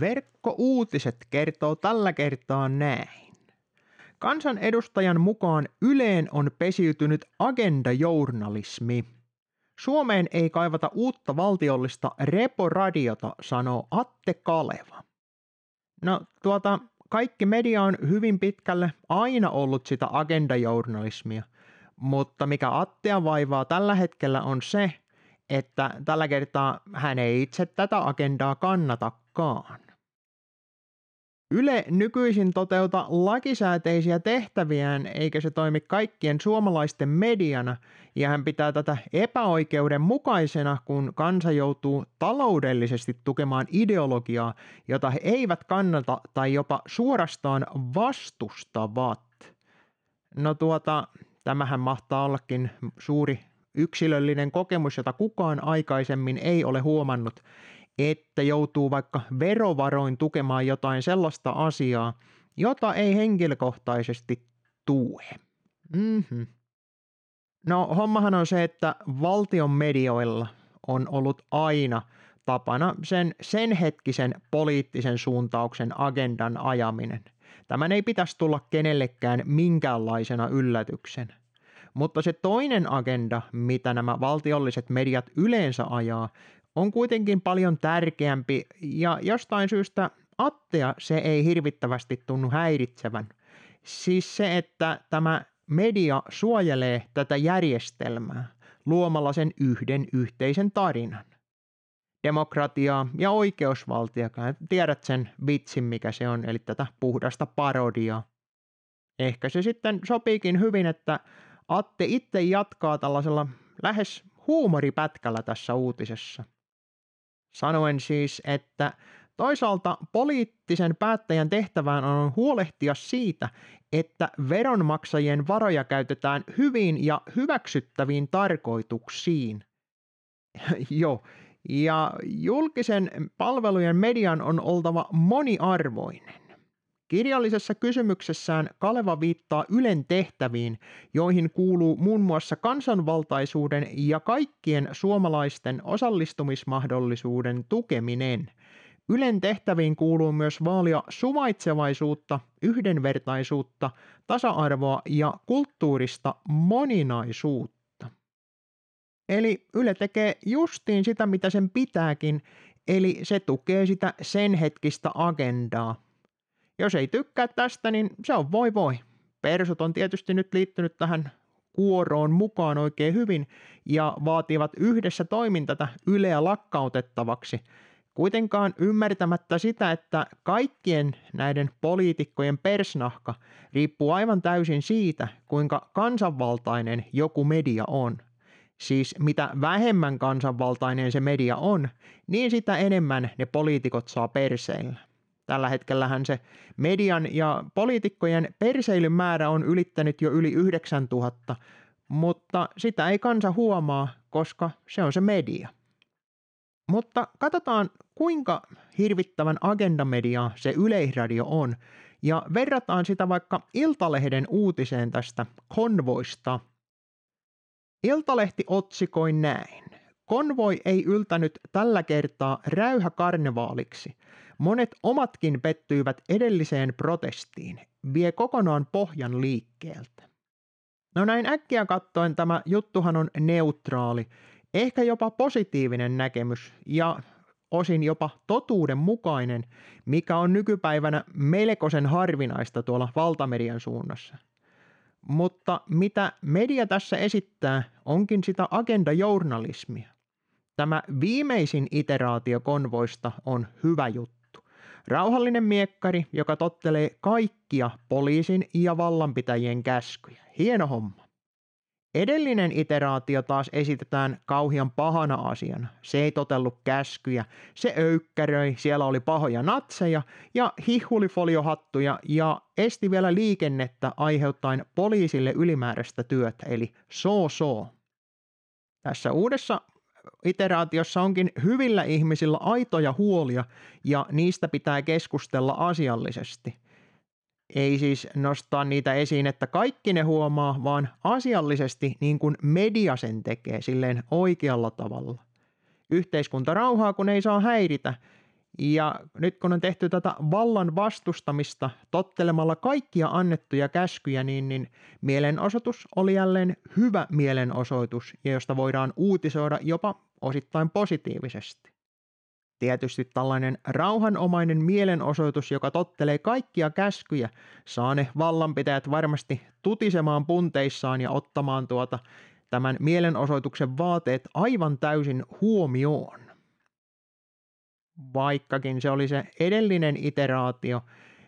Verkkouutiset kertoo tällä kertaa näin. Kansanedustajan mukaan Yleen on pesiytynyt agendajournalismi. Suomeen ei kaivata uutta valtiollista reporadiota, sanoo Atte Kaleva. No tuota, kaikki media on hyvin pitkälle aina ollut sitä agendajournalismia, mutta mikä Attea vaivaa tällä hetkellä on se, että tällä kertaa hän ei itse tätä agendaa kannatakaan. Yle nykyisin toteuta lakisääteisiä tehtäviään, eikä se toimi kaikkien suomalaisten mediana, ja hän pitää tätä epäoikeudenmukaisena, kun kansa joutuu taloudellisesti tukemaan ideologiaa, jota he eivät kannata tai jopa suorastaan vastustavat. No tuota, tämähän mahtaa ollakin suuri yksilöllinen kokemus, jota kukaan aikaisemmin ei ole huomannut, että joutuu vaikka verovaroin tukemaan jotain sellaista asiaa, jota ei henkilökohtaisesti tue. Mm-hmm. No hommahan on se, että valtion medioilla on ollut aina tapana sen, sen hetkisen poliittisen suuntauksen agendan ajaminen. Tämän ei pitäisi tulla kenellekään minkäänlaisena yllätyksen. Mutta se toinen agenda, mitä nämä valtiolliset mediat yleensä ajaa, on kuitenkin paljon tärkeämpi ja jostain syystä Attea se ei hirvittävästi tunnu häiritsevän. Siis se, että tämä media suojelee tätä järjestelmää luomalla sen yhden yhteisen tarinan. Demokratiaa ja oikeusvaltiakaan. Tiedät sen vitsin, mikä se on, eli tätä puhdasta parodiaa. Ehkä se sitten sopiikin hyvin, että Atte itse jatkaa tällaisella lähes huumoripätkällä tässä uutisessa. Sanoen siis, että toisaalta poliittisen päättäjän tehtävään on huolehtia siitä, että veronmaksajien varoja käytetään hyvin ja hyväksyttäviin tarkoituksiin. Joo, ja julkisen palvelujen median on oltava moniarvoinen. Kirjallisessa kysymyksessään Kaleva viittaa Ylen tehtäviin, joihin kuuluu muun muassa kansanvaltaisuuden ja kaikkien suomalaisten osallistumismahdollisuuden tukeminen. Ylen tehtäviin kuuluu myös vaalia suvaitsevaisuutta, yhdenvertaisuutta, tasa-arvoa ja kulttuurista moninaisuutta. Eli Yle tekee justiin sitä, mitä sen pitääkin, eli se tukee sitä sen hetkistä agendaa. Jos ei tykkää tästä, niin se on voi voi. Persut on tietysti nyt liittynyt tähän kuoroon mukaan oikein hyvin ja vaativat yhdessä toimin tätä Yleä lakkautettavaksi, kuitenkaan ymmärtämättä sitä, että kaikkien näiden poliitikkojen persnahka riippuu aivan täysin siitä, kuinka kansanvaltainen joku media on. Siis mitä vähemmän kansanvaltainen se media on, niin sitä enemmän ne poliitikot saa perseillä. Tällä hetkellähän se median ja poliitikkojen perseilyn määrä on ylittänyt jo yli 9000, mutta sitä ei kansa huomaa, koska se on se media. Mutta katsotaan, kuinka hirvittävän agendamedia se yleisradio on, ja verrataan sitä vaikka Iltalehden uutiseen tästä konvoista. Iltalehti otsikoi näin. Konvoi ei yltänyt tällä kertaa räyhäkarnevaaliksi – Monet omatkin pettyivät edelliseen protestiin, vie kokonaan pohjan liikkeeltä. No näin äkkiä kattoen tämä juttuhan on neutraali, ehkä jopa positiivinen näkemys ja osin jopa totuudenmukainen, mikä on nykypäivänä melkoisen harvinaista tuolla valtamedian suunnassa. Mutta mitä media tässä esittää, onkin sitä agendajournalismia. Tämä viimeisin iteraatio konvoista on hyvä juttu. Rauhallinen miekkari, joka tottelee kaikkia poliisin ja vallanpitäjien käskyjä. Hieno homma. Edellinen iteraatio taas esitetään kauhian pahana asiana. Se ei totellut käskyjä, se öykkäröi, siellä oli pahoja natseja ja hihulifoliohattuja ja esti vielä liikennettä aiheuttaen poliisille ylimääräistä työtä, eli so so. Tässä uudessa iteraatiossa onkin hyvillä ihmisillä aitoja huolia ja niistä pitää keskustella asiallisesti. Ei siis nostaa niitä esiin, että kaikki ne huomaa, vaan asiallisesti niin kuin media sen tekee silleen oikealla tavalla. Yhteiskunta rauhaa, kun ei saa häiritä, Ja nyt kun on tehty tätä vallan vastustamista tottelemalla kaikkia annettuja käskyjä, niin, niin mielenosoitus oli jälleen hyvä mielenosoitus, ja josta voidaan uutisoida jopa osittain positiivisesti. Tietysti tällainen rauhanomainen mielenosoitus, joka tottelee kaikkia käskyjä, saa ne vallanpitäjät varmasti tutisemaan punteissaan ja ottamaan tuota tämän mielenosoituksen vaateet aivan täysin huomioon. Vaikkakin se oli se edellinen iteraatio,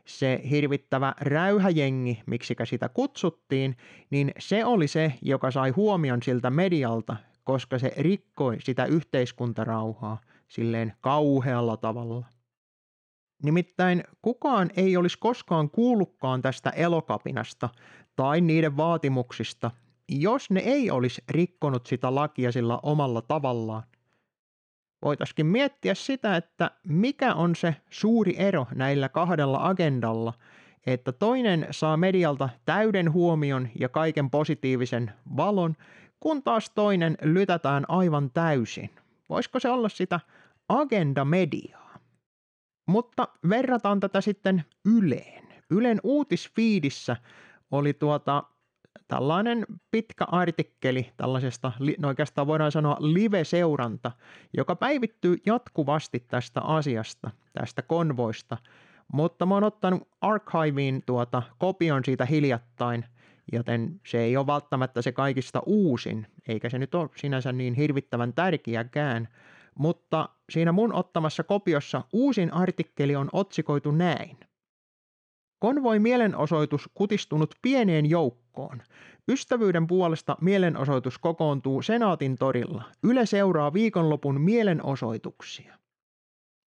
se hirvittävä räyhäjengi, miksikä sitä kutsuttiin, niin se oli se, joka sai huomion siltä medialta, koska se rikkoi sitä yhteiskuntarauhaa silleen kauhealla tavalla. Nimittäin kukaan ei olisi koskaan kuullutkaan tästä elokapinasta tai niiden vaatimuksista, jos ne ei olisi rikkonut sitä lakia sillä omalla tavallaan. Voitaisiin miettiä sitä, että mikä on se suuri ero näillä kahdella agendalla, että toinen saa medialta täyden huomion ja kaiken positiivisen valon, kun taas toinen lytätään aivan täysin. Voisiko se olla sitä agenda-mediaa? Mutta verrataan tätä sitten Yleen. Ylen uutisfiidissä oli tuota tällainen pitkä artikkeli tällaisesta, no oikeastaan voidaan sanoa live-seuranta, joka päivittyy jatkuvasti tästä asiasta, tästä konvoista, mutta mä oon ottanut archiveen tuota kopion siitä hiljattain, joten se ei ole välttämättä se kaikista uusin, eikä se nyt ole sinänsä niin hirvittävän tärkeäkään, mutta siinä mun ottamassa kopiossa uusin artikkeli on otsikoitu näin. Konvoi mielenosoitus kutistunut pieneen joukkoon. Ystävyyden puolesta mielenosoitus kokoontuu Senaatin torilla. Yle seuraa viikonlopun mielenosoituksia.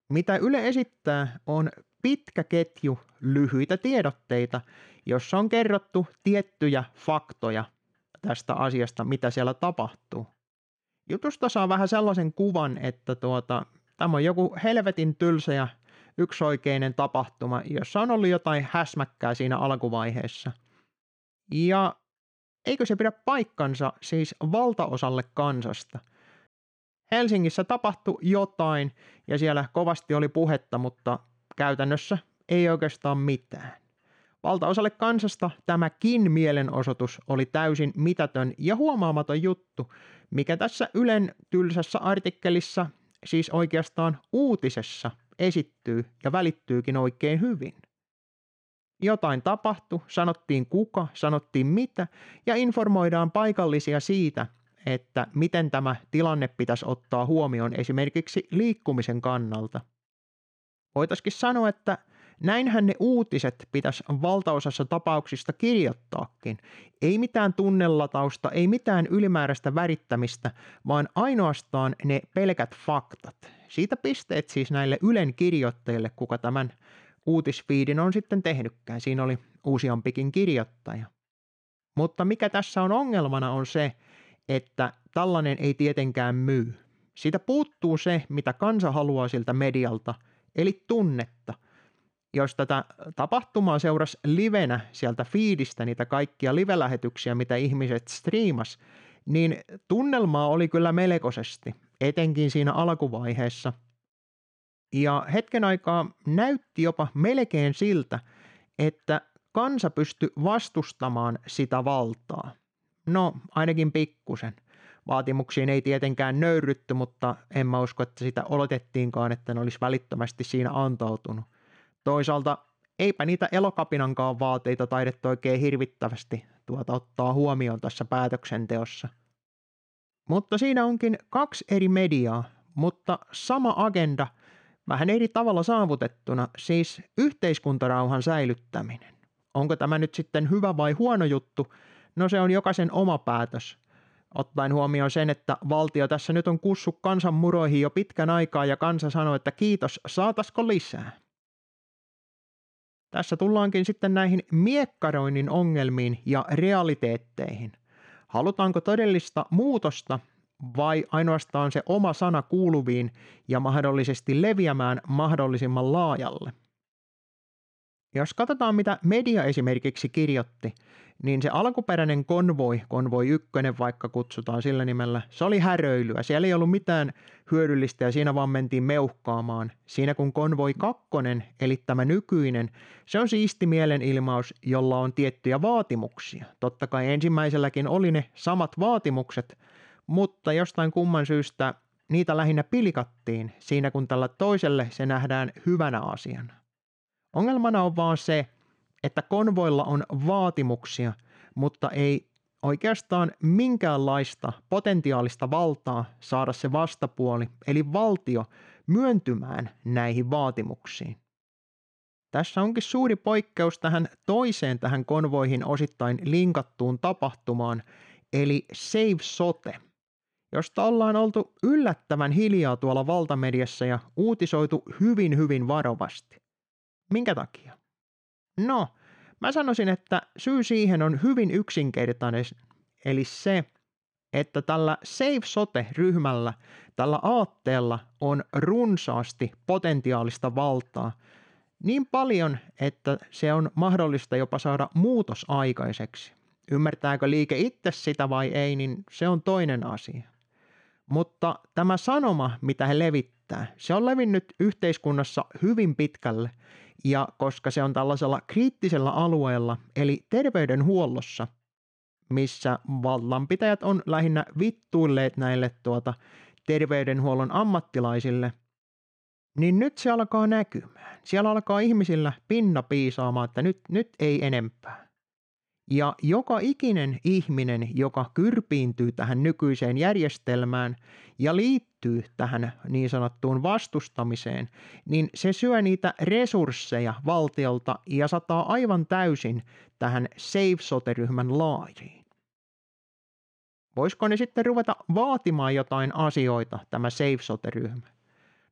Mitä Yle esittää on pitkä ketju lyhyitä tiedotteita, jossa on kerrottu tiettyjä faktoja tästä asiasta, mitä siellä tapahtuu. Jutusta saa vähän sellaisen kuvan, että tuota, tämä on joku helvetin tylsä ja yksioikeinen tapahtuma, jossa on ollut jotain häsmäkkää siinä alkuvaiheessa. Ja eikö se pidä paikkansa siis valtaosalle kansasta? Helsingissä tapahtui jotain ja siellä kovasti oli puhetta, mutta käytännössä ei oikeastaan mitään. Valtaosalle kansasta tämäkin mielenosoitus oli täysin mitätön ja huomaamaton juttu, mikä tässä Ylen tylsässä artikkelissa, siis oikeastaan uutisessa, esittyy ja välittyykin oikein hyvin. Jotain tapahtui, sanottiin kuka, sanottiin mitä ja informoidaan paikallisia siitä, että miten tämä tilanne pitäisi ottaa huomioon esimerkiksi liikkumisen kannalta. Voitaisiin sanoa, että Näinhän ne uutiset pitäisi valtaosassa tapauksista kirjoittaakin. Ei mitään tunnelatausta, ei mitään ylimääräistä värittämistä, vaan ainoastaan ne pelkät faktat. Siitä pisteet siis näille Ylen kirjoittajille, kuka tämän uutisfiidin on sitten tehnytkään. Siinä oli useampikin kirjoittaja. Mutta mikä tässä on ongelmana on se, että tällainen ei tietenkään myy. Siitä puuttuu se, mitä kansa haluaa siltä medialta, eli tunnetta – jos tätä tapahtumaa seurasi livenä sieltä fiidistä, niitä kaikkia live-lähetyksiä, mitä ihmiset striimas, niin tunnelmaa oli kyllä melkoisesti, etenkin siinä alkuvaiheessa. Ja hetken aikaa näytti jopa melkein siltä, että kansa pystyi vastustamaan sitä valtaa. No, ainakin pikkusen. Vaatimuksiin ei tietenkään nöyrytty, mutta en mä usko, että sitä oletettiinkaan, että ne olisi välittömästi siinä antautunut. Toisaalta eipä niitä elokapinankaan vaateita taidettu oikein hirvittävästi tuota ottaa huomioon tässä päätöksenteossa. Mutta siinä onkin kaksi eri mediaa, mutta sama agenda vähän eri tavalla saavutettuna, siis yhteiskuntarauhan säilyttäminen. Onko tämä nyt sitten hyvä vai huono juttu? No se on jokaisen oma päätös. Ottaen huomioon sen, että valtio tässä nyt on kussu kansan muroihin jo pitkän aikaa ja kansa sanoo, että kiitos, saatasko lisää? Tässä tullaankin sitten näihin miekkaroinnin ongelmiin ja realiteetteihin. Halutaanko todellista muutosta vai ainoastaan se oma sana kuuluviin ja mahdollisesti leviämään mahdollisimman laajalle? Jos katsotaan, mitä media esimerkiksi kirjoitti, niin se alkuperäinen konvoi, konvoi ykkönen vaikka kutsutaan sillä nimellä, se oli häröilyä. Siellä ei ollut mitään hyödyllistä ja siinä vaan mentiin meuhkaamaan. Siinä kun konvoi kakkonen, eli tämä nykyinen, se on siisti mielenilmaus, jolla on tiettyjä vaatimuksia. Totta kai ensimmäiselläkin oli ne samat vaatimukset, mutta jostain kumman syystä niitä lähinnä pilikattiin siinä kun tällä toiselle se nähdään hyvänä asiana. Ongelmana on vaan se, että konvoilla on vaatimuksia, mutta ei oikeastaan minkäänlaista potentiaalista valtaa saada se vastapuoli, eli valtio, myöntymään näihin vaatimuksiin. Tässä onkin suuri poikkeus tähän toiseen tähän konvoihin osittain linkattuun tapahtumaan, eli Save Sote, josta ollaan oltu yllättävän hiljaa tuolla valtamediassa ja uutisoitu hyvin hyvin varovasti. Minkä takia? No, mä sanoisin, että syy siihen on hyvin yksinkertainen, eli se, että tällä Save Sote-ryhmällä, tällä aatteella on runsaasti potentiaalista valtaa, niin paljon, että se on mahdollista jopa saada muutos aikaiseksi. Ymmärtääkö liike itse sitä vai ei, niin se on toinen asia. Mutta tämä sanoma, mitä he levittää, se on levinnyt yhteiskunnassa hyvin pitkälle – ja koska se on tällaisella kriittisellä alueella, eli terveydenhuollossa, missä vallanpitäjät on lähinnä vittuilleet näille tuota terveydenhuollon ammattilaisille, niin nyt se alkaa näkymään. Siellä alkaa ihmisillä pinna piisaamaan, että nyt, nyt ei enempää. Ja joka ikinen ihminen, joka kyrpiintyy tähän nykyiseen järjestelmään ja liittyy tähän niin sanottuun vastustamiseen, niin se syö niitä resursseja valtiolta ja sataa aivan täysin tähän Safe Sote-ryhmän laariin. Voisiko ne sitten ruveta vaatimaan jotain asioita, tämä Safe Sote-ryhmä?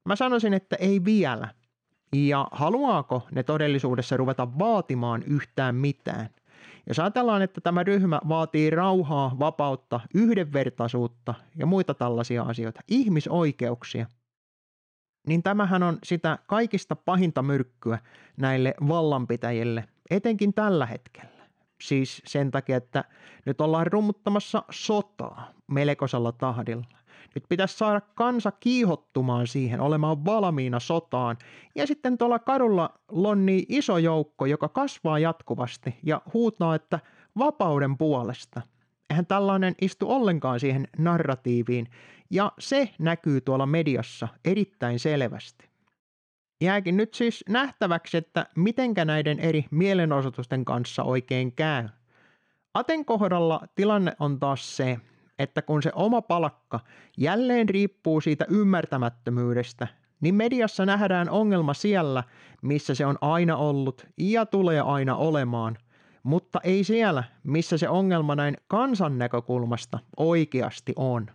Mä sanoisin, että ei vielä. Ja haluaako ne todellisuudessa ruveta vaatimaan yhtään mitään? Jos ajatellaan, että tämä ryhmä vaatii rauhaa, vapautta, yhdenvertaisuutta ja muita tällaisia asioita, ihmisoikeuksia, niin tämähän on sitä kaikista pahinta myrkkyä näille vallanpitäjille, etenkin tällä hetkellä. Siis sen takia, että nyt ollaan rummuttamassa sotaa melkoisella tahdilla. Nyt pitäisi saada kansa kiihottumaan siihen, olemaan valmiina sotaan. Ja sitten tuolla kadulla lonnii iso joukko, joka kasvaa jatkuvasti ja huutaa, että vapauden puolesta. Eihän tällainen istu ollenkaan siihen narratiiviin, ja se näkyy tuolla mediassa erittäin selvästi. Jääkin nyt siis nähtäväksi, että mitenkä näiden eri mielenosoitusten kanssa oikein käy. Aten kohdalla tilanne on taas se, että kun se oma palkka jälleen riippuu siitä ymmärtämättömyydestä, niin mediassa nähdään ongelma siellä, missä se on aina ollut ja tulee aina olemaan, mutta ei siellä, missä se ongelma näin kansan näkökulmasta oikeasti on.